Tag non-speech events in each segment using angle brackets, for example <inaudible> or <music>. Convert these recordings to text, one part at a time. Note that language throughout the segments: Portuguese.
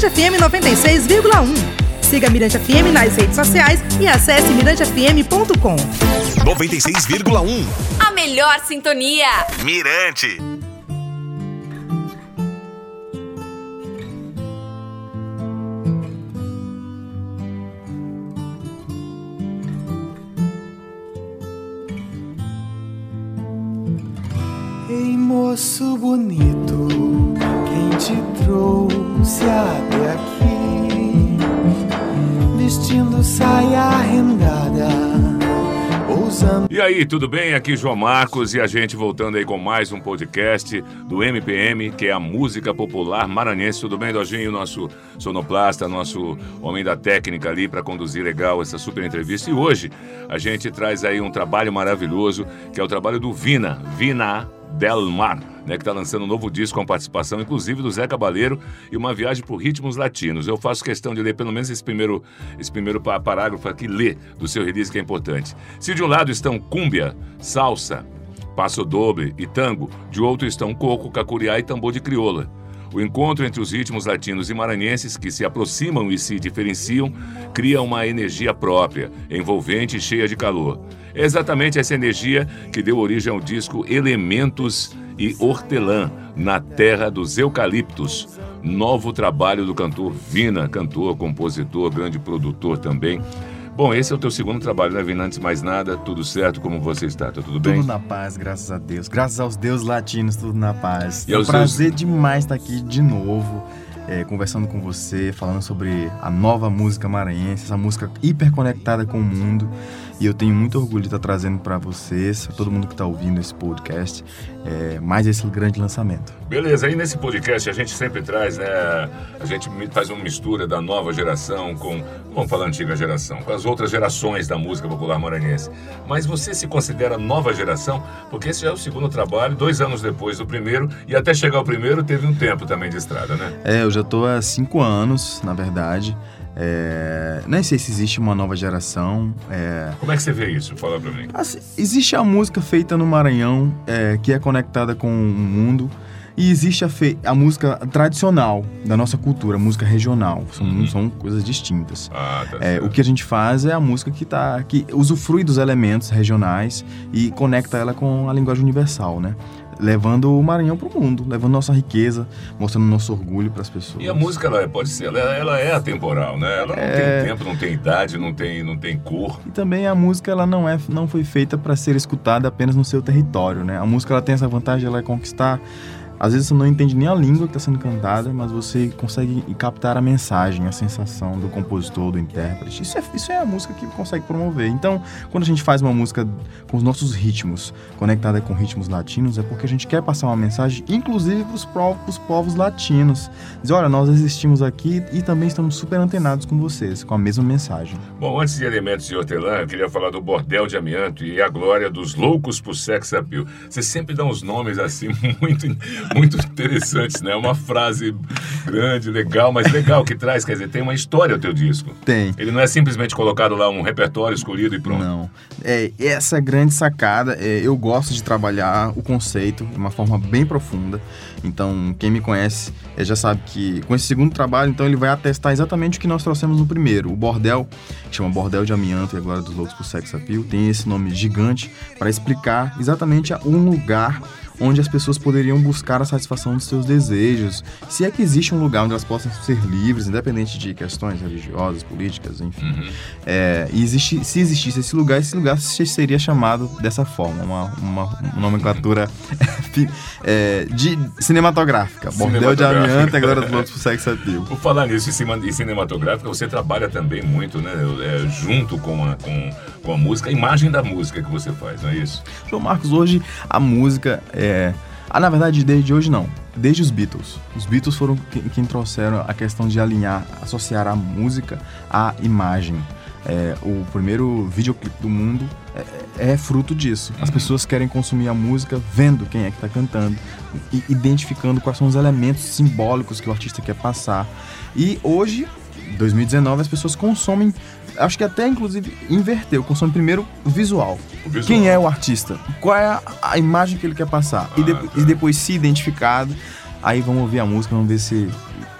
Mirante FM 96,1. Siga Mirante FM nas redes sociais e acesse mirantefm.com. 96,1. A melhor sintonia. Mirante. Ei, moço bonito, te trouxe até aqui? Vestindo saia rendada, ousando. E aí, tudo bem? Aqui João Marcos e a gente voltando aí com mais um podcast do MPM, que é a música popular maranhense. Tudo bem, Dojinho? Nosso sonoplasta, nosso homem da técnica ali para conduzir legal essa super entrevista. E hoje a gente traz aí um trabalho maravilhoso, que é o trabalho do Vina, Vina Del Mar, né, que está lançando um novo disco com participação, inclusive do Zé Cabaleiro, e uma viagem por ritmos latinos. Eu faço questão de ler pelo menos esse primeiro, esse primeiro pa- parágrafo aqui, ler do seu release, que é importante. Se de um lado estão cúmbia, salsa, passo doble e tango, de outro estão coco, cacuriá e tambor de crioula. O encontro entre os ritmos latinos e maranhenses, que se aproximam e se diferenciam, cria uma energia própria, envolvente e cheia de calor. É exatamente essa energia que deu origem ao disco Elementos e Hortelã, na Terra dos Eucaliptos. Novo trabalho do cantor Vina, cantor, compositor, grande produtor também. Bom, esse é o teu segundo trabalho, né, Vina? Antes de mais nada, tudo certo? Como você está? Tá tudo bem? Tudo na paz, graças a Deus. Graças aos deuses latinos, tudo na paz. E é um prazer demais estar aqui de novo, é, conversando com você, falando sobre a nova música maranhense, essa música hiperconectada com o mundo. E eu tenho muito orgulho de estar trazendo para vocês, pra todo mundo que está ouvindo esse podcast, é, mais esse grande lançamento. Beleza, aí nesse podcast a gente sempre traz, né? A gente faz uma mistura da nova geração com, vamos falar antiga geração, com as outras gerações da música popular maranhense. Mas você se considera nova geração? Porque esse já é o segundo trabalho, dois anos depois do primeiro, e até chegar ao primeiro teve um tempo também de estrada, né? É, eu já tô há cinco anos, na verdade. É, nem sei se existe uma nova geração. É, Como é que você vê isso? Fala pra mim. Assim, existe a música feita no Maranhão, é, que é conectada com o mundo, e existe a, fe- a música tradicional da nossa cultura, a música regional. São, Uhum. são coisas distintas. Ah, tá É, o que a gente faz é a música que, tá, que usufrui dos elementos regionais e conecta ela com a linguagem universal, né? Levando o Maranhão para o mundo, levando nossa riqueza, mostrando nosso orgulho para as pessoas. E a música, ela é- pode ser, ela, ela é atemporal, né? Ela não É. tem tempo, não tem idade, não tem, não tem cor. E também a música ela não é não foi feita para ser escutada apenas no seu território, né? A música ela tem essa vantagem, ela é conquistar. Às vezes você não entende nem a língua que está sendo cantada, mas você consegue captar a mensagem, a sensação do compositor, do intérprete. Isso é, isso é a música que consegue promover. Então, quando a gente faz uma música com os nossos ritmos, conectada com ritmos latinos, é porque a gente quer passar uma mensagem, inclusive para os povos latinos. Dizer, olha, nós existimos aqui e também estamos super antenados com vocês, com a mesma mensagem. Bom, antes de Elementos de Hortelã, eu queria falar do Bordel de Amianto e a glória dos loucos por sex appeal. Você sempre dá uns nomes assim <laughs> muito, <laughs> muito interessantes, né? Uma frase grande, legal, mas legal que traz, quer dizer, tem uma história o teu disco. Tem. Ele não é simplesmente colocado lá um repertório escolhido e pronto. Não. É, essa é a grande sacada. É, eu gosto de trabalhar o conceito de uma forma bem profunda. Então, quem me conhece é, já sabe que com esse segundo trabalho, então ele vai atestar exatamente o que nós trouxemos no primeiro. O Bordel, que chama Bordel de Amianto e a Glória dos Loucos por Sex Appeal, tem esse nome gigante para explicar exatamente um lugar onde as pessoas poderiam buscar a satisfação dos seus desejos. Se é que existe um lugar onde elas possam ser livres, independente de questões religiosas, políticas, enfim. Uhum. É, existe, se existisse esse lugar, esse lugar se- seria chamado dessa forma, uma, uma nomenclatura <laughs> é, de cinematográfica. Bordel de amianto e a glória dos loucos por sex appeal. Por falar nisso, em cinematográfica, você trabalha também muito, né? É, junto com a, com, com a música, a imagem da música que você faz, não é isso? João Marcos, hoje a música é. Ah, na verdade, desde hoje não. Desde os Beatles. Os Beatles foram quem, quem trouxeram a questão de alinhar, associar a música à imagem. É, o primeiro videoclipe do mundo é, é fruto disso. As pessoas querem consumir a música vendo quem é que está cantando e identificando quais são os elementos simbólicos que o artista quer passar. E hoje, 2019, as pessoas consomem, acho que até inclusive inverteu, consomem primeiro o visual. O visual. Quem é o artista? Qual é a, a imagem que ele quer passar? e, de- Ah, tá. e depois, se identificado, aí vamos ouvir a música, vamos ver se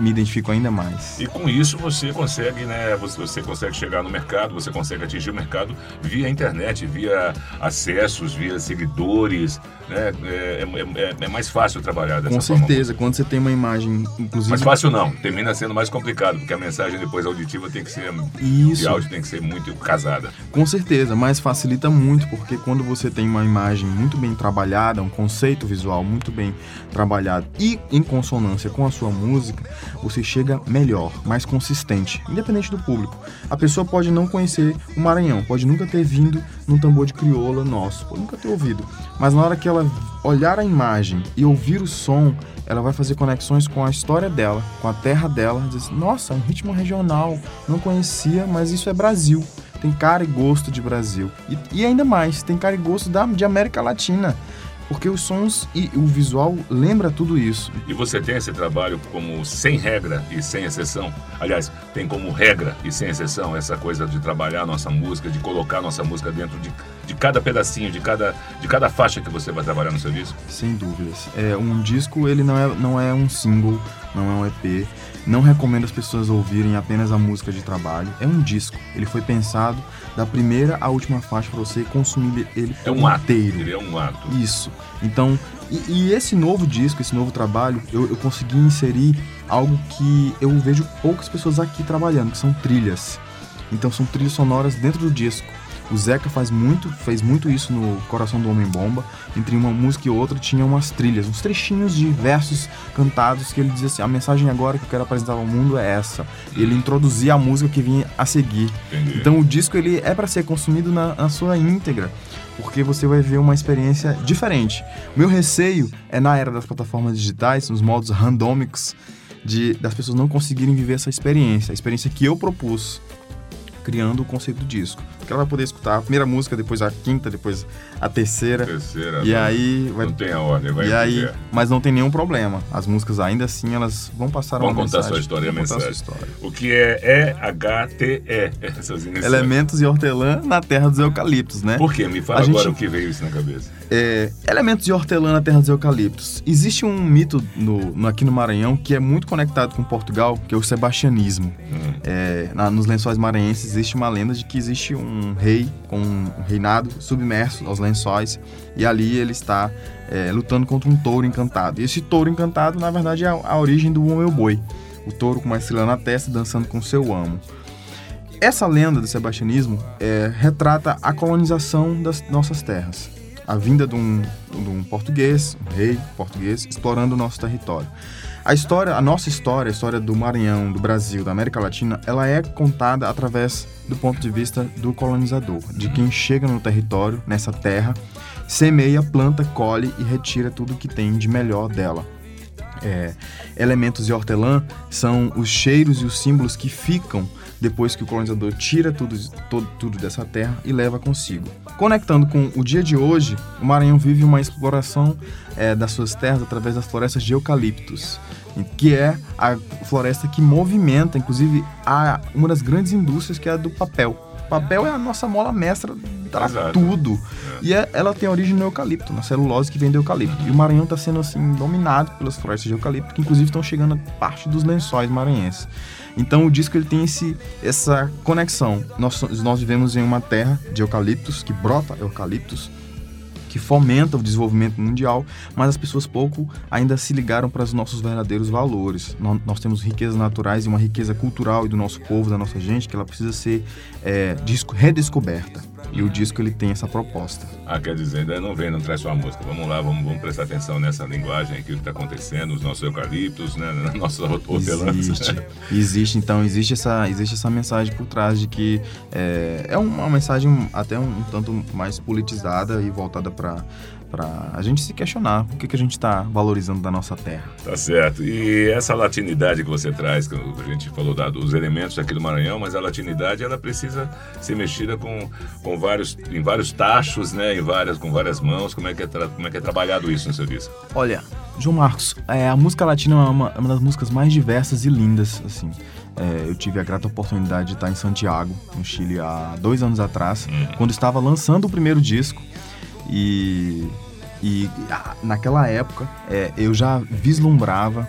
me identifico ainda mais. E com isso você consegue, né? Você, você consegue chegar no mercado, você consegue atingir o mercado via internet, via acessos, via seguidores, né? É, é- é- é mais fácil trabalhar dessa Com forma. certeza, quando você tem uma imagem, inclusive. Mais fácil não, termina sendo mais complicado, porque a mensagem depois auditiva tem que ser. Isso. De áudio tem que ser muito casada. Com certeza, mas facilita muito, porque quando você tem uma imagem muito bem trabalhada, um conceito visual muito bem trabalhado e em consonância com a sua música, você chega melhor, mais consistente, independente do público. A pessoa pode não conhecer o Maranhão, pode nunca ter vindo num tambor de crioula nosso, pode nunca ter ouvido, mas na hora que ela olhar a imagem e ouvir o som, ela vai fazer conexões com a história dela, com a terra dela, diz, nossa, um ritmo regional, não conhecia, mas isso é Brasil tem cara e gosto de Brasil. E, e ainda mais, tem cara e gosto da, de América Latina. Porque os sons e o visual lembra tudo isso. E você tem esse trabalho como sem regra e sem exceção. Aliás, tem como regra e sem exceção essa coisa de trabalhar nossa música, de colocar nossa música dentro de, de cada pedacinho, de cada, de cada faixa que você vai trabalhar no seu disco. Sem dúvidas. É, um disco, ele não é, não é um single, não é um EP. Não recomendo as pessoas ouvirem apenas a música de trabalho. É um disco. Ele foi pensado da primeira à última faixa para você consumir ele É um ato. inteiro. Ele é um ato. Isso. Então, e, e esse novo disco, esse novo trabalho, eu, eu consegui inserir algo que eu vejo poucas pessoas aqui trabalhando, que são trilhas. Então são trilhas sonoras dentro do disco. O Zeca faz muito, fez muito isso no Coração do Homem Bomba. Entre uma música e outra tinha umas trilhas, uns trechinhos de versos cantados que ele dizia assim: a mensagem agora que eu quero apresentar ao mundo é essa. E ele introduzia a música que vinha a seguir. Entendi. Então o disco ele é para ser consumido na, na sua íntegra, porque você vai ver uma experiência diferente. Meu receio é na era das plataformas digitais, nos modos randômicos, de das pessoas não conseguirem viver essa experiência, a experiência que eu propus criando o conceito do disco. Porque ela vai poder escutar a primeira música, depois a quinta, depois a terceira. Terceira. E não- aí vai Não tem a ordem, vai e aí, mas não tem nenhum problema. As músicas ainda assim elas vão passar Vão uma contar mensagem. sua história a vão contar mensagem. sua história. O que é E-H-T-E, <laughs> essas iniciais. Elementos e hortelã na terra dos eucaliptos, né? Por quê? Me fala A agora gente- o que veio isso na cabeça. É, elementos de hortelã na terra dos eucaliptos. Existe um mito no, no- aqui no Maranhão que é muito conectado com Portugal, que é o sebastianismo. Hum. É, na- nos lençóis maranhenses existe uma lenda de que existe um rei com um reinado submerso aos lençóis e ali ele está é, lutando contra um touro encantado. E esse touro encantado, na verdade, é a, a origem do O Meu Boi. O touro com uma estrela na testa dançando com seu amo. Essa lenda do sebastianismo é, retrata a colonização das nossas terras. A vinda de um, de um português, um rei português, explorando o nosso território. A história, a nossa história, a história do Maranhão, do Brasil, da América Latina, ela é contada através do ponto de vista do colonizador, de quem chega no território, nessa terra, semeia, planta, colhe e retira tudo que tem de melhor dela. É, elementos de hortelã são os cheiros e os símbolos que ficam depois que o colonizador tira tudo, todo, tudo dessa terra e leva consigo. Conectando com o dia de hoje, o Maranhão vive uma exploração é, das suas terras através das florestas de eucaliptos, que é a floresta que movimenta, inclusive, a, uma das grandes indústrias que é a do papel. Papel é a nossa mola mestra para Exato. tudo. E é- ela tem origem no eucalipto, na celulose que vem do eucalipto. E o Maranhão está sendo assim dominado pelas florestas de eucalipto, que inclusive estão chegando a parte dos lençóis maranhenses. Então o disco ele tem esse, essa conexão. Nós, nós vivemos em uma terra de eucaliptos, que brota eucaliptos, que fomenta o desenvolvimento mundial, mas as pessoas pouco ainda se ligaram para os nossos verdadeiros valores. Nó- Nós, temos riquezas naturais e uma riqueza cultural e do nosso povo, da nossa gente, que ela precisa ser é, redescoberta. E o disco ele tem essa proposta. Ah, quer dizer, ainda não vem, não traz sua música. Vamos lá, vamos, vamos prestar atenção nessa linguagem aqui, o que está acontecendo, os nossos eucaliptos, né? <laughs> Nossos hortelãs. Existe, existe, então, existe essa, existe essa mensagem por trás de que é, é uma mensagem até um, um tanto mais politizada e voltada para para a gente se questionar o que, que a gente está valorizando da nossa terra. Tá certo. E essa latinidade que você traz, que a gente falou da- dos elementos aqui do Maranhão, mas a latinidade ela precisa ser mexida com, com vários, em vários tachos, né? Em várias, com várias mãos. Como é que é, como é, que é trabalhado isso no seu disco? Olha, João Marcos, é, a música latina é uma, é uma das músicas mais diversas e lindas, assim. É, eu tive a grata oportunidade de estar em Santiago, no Chile, há dois anos atrás, quando estava lançando o primeiro disco. E, e naquela época é, eu já vislumbrava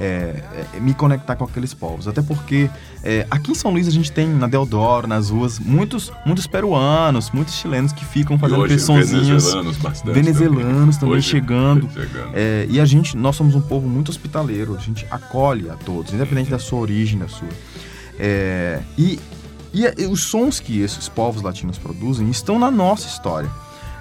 é, é, me conectar com aqueles povos. Até porque é, aqui em São Luís a gente tem na Deodoro, nas ruas, muitos, muitos peruanos, muitos chilenos que ficam fazendo aqueles sonzinhos. venezuelanos bastante venezuelanos também, Hoje, chegando. <laughs> chegando. É, e a gente, nós somos um povo muito hospitaleiro, a gente acolhe a todos, independente da sua origem, da sua. É, e, e os sons que esses povos latinos produzem estão na nossa história.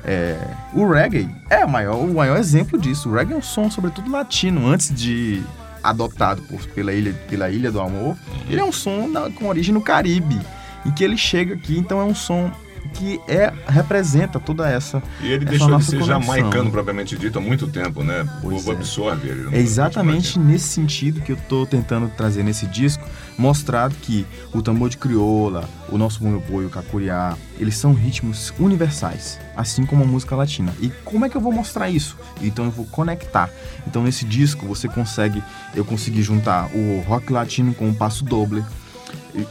É, o reggae é o maior, o maior exemplo disso. O reggae é um som, sobretudo latino, antes de adotado por, pela, ilha, pela Ilha do Amor. Ele é um som na- com origem no Caribe. E que ele chega aqui, então é um som que é, representa toda essa. E ele essa deixou de ser conexão. jamaicano propriamente dito há muito tempo, né? O povo é. absorve ele. não É exatamente nesse sentido que eu tô tentando trazer nesse disco, mostrado que o tambor de crioula, o nosso boi, o cacuriá, eles são ritmos universais, assim como a música latina. E como é que eu vou mostrar isso? Então eu vou conectar. Então nesse disco você consegue, eu consegui juntar o rock latino com o passo doble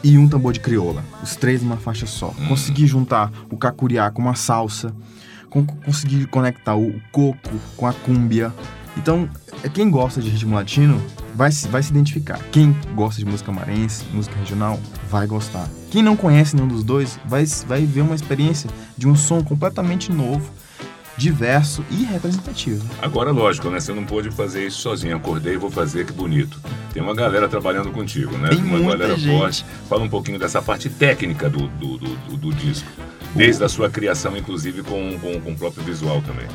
e- um tambor de crioula, os três numa faixa só. Consegui juntar o cacuriá com uma salsa, con- consegui conectar o coco com a cúmbia. Então, é quem gosta de ritmo latino vai se, vai se identificar. Quem gosta de música marense, música regional, vai gostar. Quem não conhece nenhum dos dois, vai, vai ver uma experiência de um som completamente novo, diverso e representativo. Agora, lógico, né? Você não pôde fazer isso sozinho. Acordei e vou fazer, que bonito. Tem uma galera trabalhando contigo, né? Tem uma muita galera gente. forte. Fala um pouquinho dessa parte técnica do, do, do, do- do disco. Desde a sua criação, inclusive, com, com, com o próprio visual também.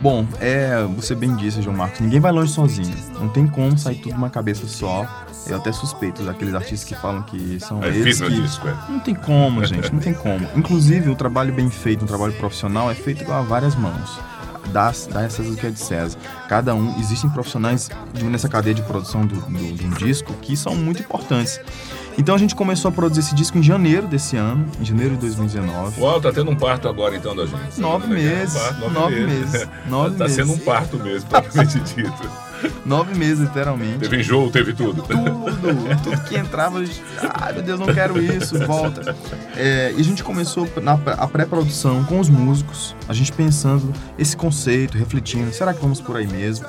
Bom, é, você bem disse, João Marcos, ninguém vai longe sozinho. Não tem como sair tudo de uma cabeça só. Eu até suspeito daqueles artistas que falam que são É eles que... disco, é. Não tem como, gente, não tem como. <laughs> Inclusive, o trabalho bem feito, um trabalho profissional, é feito a várias mãos. Dá, dá César o que é de César. Cada um, existem profissionais nessa cadeia de produção do, do- de um disco que são muito importantes. Então a gente começou a produzir esse disco em janeiro desse ano, em janeiro de 2019. Uau, tá tendo um parto agora então da gente. Nove Tá tendo um meses, parto, nove meses, <laughs> nove tá sendo um meses. parto mesmo, propriamente dito. <laughs> Nove meses, literalmente. Teve enjoo, teve tudo. tudo, tudo que entrava, ai meu Deus, não quero isso, volta. É, e a gente começou na, a pré-produção com os músicos, a gente pensando esse conceito, refletindo, será que vamos por aí mesmo?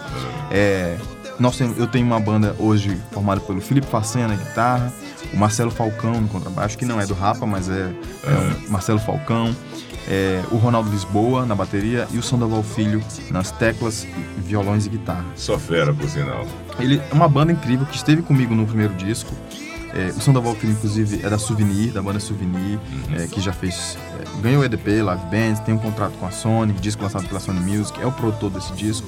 É, nós eu tenho uma banda hoje formada pelo Felipe Facena na guitarra, o Marcelo Falcão no contrabaixo, que não é do Rapa, mas é, é o Marcelo Falcão. é, o Ronaldo Lisboa na bateria e o Sandoval Filho nas teclas, violões e guitarra. Só fera, por sinal. Ele é uma banda incrível que esteve comigo no primeiro disco. É, o Sandoval Filho, inclusive, é da Souvenir, da banda Souvenir, é, que já fez. é, ganhou EDP, Live Bands, tem um contrato com a Sony, disco lançado pela Sony Music, é o produtor desse disco.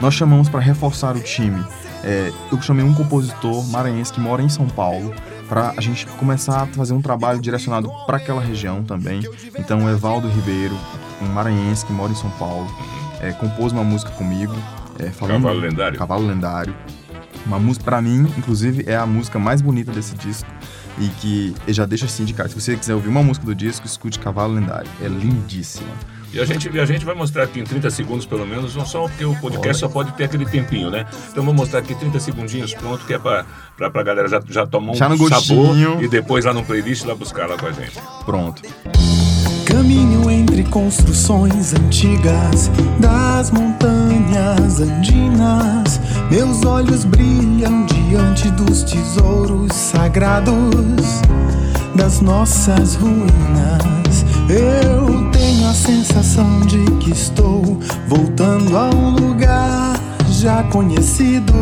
Nós chamamos para reforçar o time. é, eu chamei um compositor maranhense que mora em São Paulo para a gente começar a fazer um trabalho direcionado para aquela região também. Então, o Evaldo Ribeiro, um maranhense que mora em São Paulo, é, compôs uma música comigo. é, falando- Cavalo Lendário? Cavalo Lendário. Uma música, pra mim, inclusive, é a música mais bonita desse disco. E que já deixa assim de cara. Se você quiser ouvir uma música do disco, escute Cavalo Lendário. É lindíssima. E a gente, a gente vai mostrar aqui em 30 segundos, pelo menos, não só porque o podcast só pode ter aquele tempinho, né? Então vou mostrar aqui 30 segundinhos, pronto, que é pra, pra, pra galera já, já tomar um Já no sabor gostinho. e depois lá no playlist lá buscar lá com a gente. Pronto. Caminho entre construções antigas das montanhas andinas. Meus olhos brilham diante dos tesouros sagrados das nossas ruínas. Eu sensação de que estou voltando a um lugar já conhecido.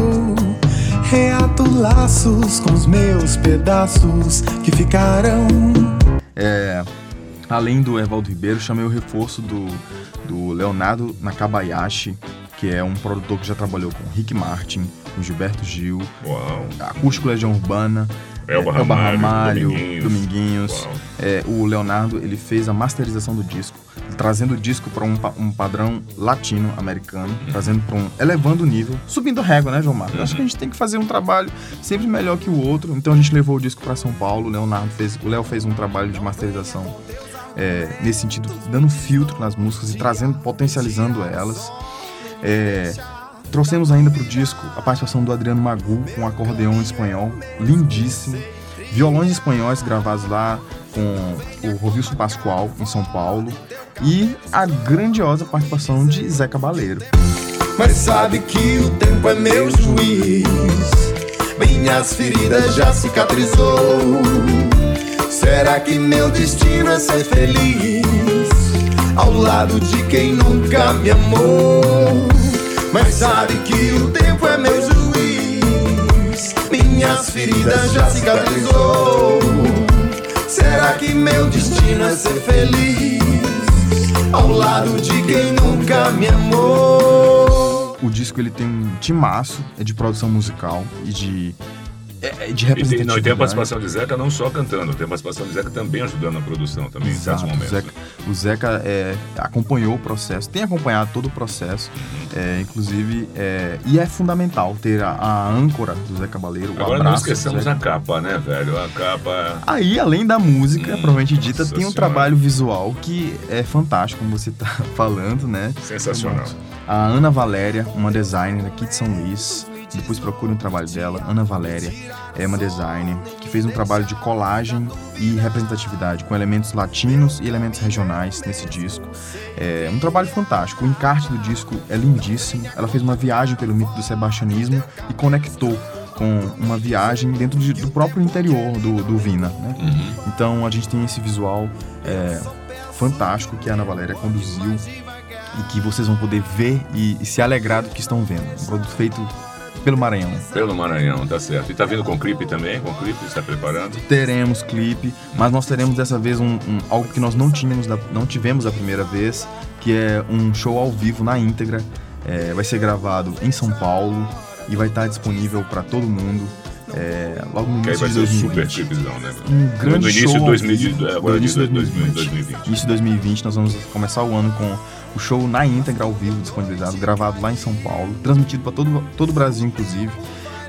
Reato laços com os meus pedaços que ficaram É, além do Evaldo Ribeiro, chamei o reforço do, do Leonardo Nakabayashi, que é um produtor que já trabalhou com Rick Martin, com Gilberto Gil, Uau. Acústico Legião Urbana, Elba é, Elba Ramalho, Ramalho, Dominguinhos. Dominguinhos. É, o Leonardo ele fez a masterização do disco, trazendo o disco para um, pa- um padrão latino-americano, trazendo para um elevando o nível, subindo a régua, né, João Marcos? Acho que a gente tem que fazer um trabalho sempre melhor que o outro. Então a gente levou o disco para São Paulo. O Leonardo fez, o Léo fez um trabalho de masterização é, nesse sentido, dando filtro nas músicas e trazendo, potencializando elas. É, Trouxemos ainda pro disco a participação do Adriano Magu com um acordeão espanhol, lindíssimo. Violões espanhóis gravados lá com o Rovilson Pascoal, em São Paulo. E a grandiosa participação de Zé Cabaleiro. Mas sabe que o tempo é meu juiz. minhas feridas já cicatrizou. Será que meu destino é ser feliz ao lado de quem nunca me amou? Mas sabe que o tempo é meu juiz, minhas feridas já cicatrizou. Será que meu destino é ser feliz ao lado de quem nunca me amou? O disco ele tem um timaço, é de produção musical e de é, é de E tem, não, e tem a representatividade. participação de Zeca não só cantando, tem a participação de Zeca também ajudando na produção também, em certos Exato. O momentos. Zeca, o Zeca, é, acompanhou o processo, tem acompanhado todo o processo, é, inclusive, é, e é fundamental ter a, a âncora do Zé Cabaleiro, o Agora não esqueçamos a capa, né, velho? A capa. Aí, além da música, Hum, provavelmente dita, tem um trabalho visual que é fantástico, como você tá <laughs> falando, né? Sensacional. A Ana Valéria, uma designer aqui de São Luís, depois procure um trabalho dela. Ana Valéria é uma designer que fez um trabalho de colagem e representatividade com elementos latinos e elementos regionais nesse disco. É um trabalho fantástico. O encarte do disco é lindíssimo. Ela fez uma viagem pelo mito do sebastianismo e conectou com uma viagem dentro de- do próprio interior do, do Vina. Né? Então a gente tem esse visual é, fantástico que a Ana Valéria conduziu e que vocês vão poder ver e, e se alegrar do que estão vendo. Um produto feito pelo Maranhão. Pelo Maranhão, tá certo. E tá vindo com clipe também? Com clipe, está preparando? Teremos clipe, mas nós teremos dessa vez um, um- algo que nós não tínhamos, da- não tivemos da primeira vez, que é um show ao vivo na íntegra. É, vai ser gravado em São Paulo e vai estar disponível para todo mundo. É, logo no Que aí início vai de ser um super 2020. clipezão, né? Um grande no início show de ao 2000, vivo. agora No início de 2020. 2020. Início de 2020, nós vamos começar o ano com o show na íntegra ao vivo, disponibilizado, gravado lá em São Paulo, transmitido para todo, todo o Brasil, inclusive.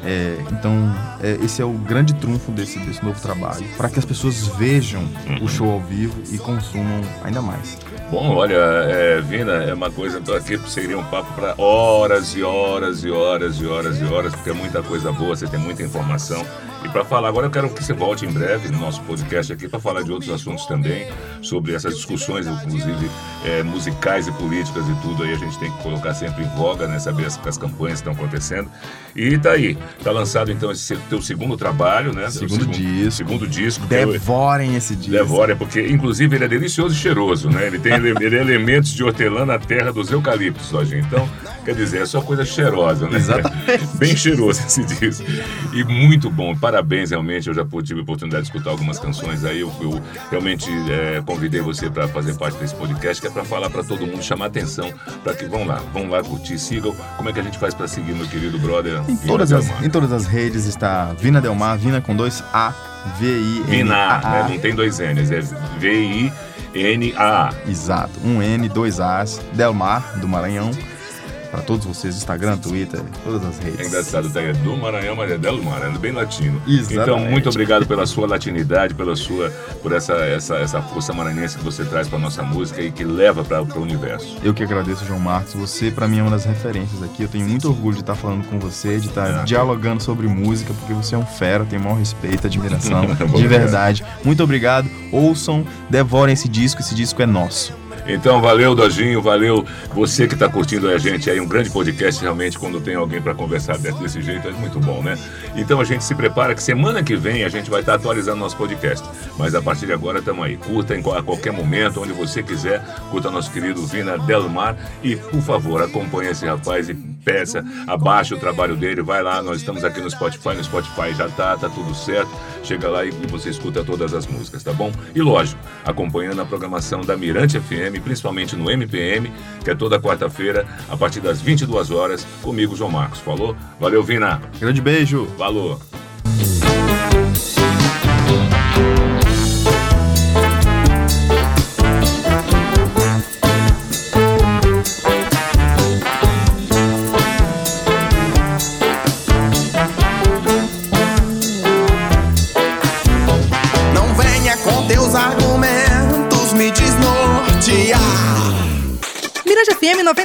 É, então, é, esse é o grande trunfo desse, desse novo trabalho, para que as pessoas vejam o show ao vivo e consumam ainda mais. Bom, olha, é, Vina, é uma coisa pra aqui seria um papo para horas e horas e horas e horas e horas, porque é muita coisa boa, você tem muita informação. E para falar, agora eu quero que você volte em breve no nosso podcast aqui para falar de outros assuntos também, sobre essas discussões, inclusive é, musicais e políticas e tudo aí, a gente tem que colocar sempre em voga, né? Saber as, as campanhas que estão acontecendo. E tá aí, tá lançado então esse teu segundo trabalho, né? Teu Segundo disco. Segundo disco. Devorem esse disco. Devora, porque inclusive ele é delicioso e cheiroso, né? Ele tem ele, ele é elementos de hortelã na terra dos eucaliptos, hoje. Então, quer dizer, é só coisa cheirosa, né? Exatamente. Bem cheiroso <laughs> esse disco. E muito bom. Parabéns, realmente. Eu já tive a oportunidade de escutar algumas canções aí. Eu, eu realmente é, convidei você para fazer parte desse podcast, que é para falar para todo mundo, chamar atenção, para que vão lá, vão lá curtir, sigam. Como é que a gente faz para seguir, meu querido brother? Em todas, as, em todas as redes está Vina Delmar, Vina com dois A, Vina, né? V-I-N-A. não tem dois N's, é V-I-N-A. Exato, um N, dois As, Delmar, do Maranhão. Para todos vocês, Instagram, Twitter, todas as É redes. engraçado, tá? É do Maranhão, mas é Del Mar, é bem latino. Exatamente. Então, muito obrigado pela sua latinidade, pela sua, por essa, essa, essa força maranhense que você traz para nossa música e que leva para o universo. Eu que agradeço, João Marcos. Você, para mim, é uma das referências aqui. Eu tenho muito orgulho de estar falando com você, de estar É. dialogando sobre música, porque você é um fera, o maior respeito, admiração, <laughs> de verdade. Muito obrigado. Ouçam, devorem esse disco, esse disco é nosso. Então, valeu, Dojinho, valeu você que está curtindo a gente aí. Um grande podcast, realmente, quando tem alguém para conversar desse, jeito, é muito bom, né? Então, a gente se prepara que semana que vem a gente vai estar atualizando nosso podcast. Mas a partir de agora, estamos aí. Curta em, a qualquer momento, onde você quiser. Curta nosso querido Vina Delmar. E, por favor, acompanhe esse rapaz e peça, abaixe o trabalho dele. Vai lá, nós estamos aqui no Spotify. No Spotify já tá, tá tudo certo. Chega lá e, e você escuta todas as músicas, tá bom? E lógico, acompanhando a programação da Mirante FM, principalmente no MPM, que é toda quarta-feira, a partir das 22 horas, comigo, João Marcos. Falou? Valeu, Vina. Grande beijo. Falou.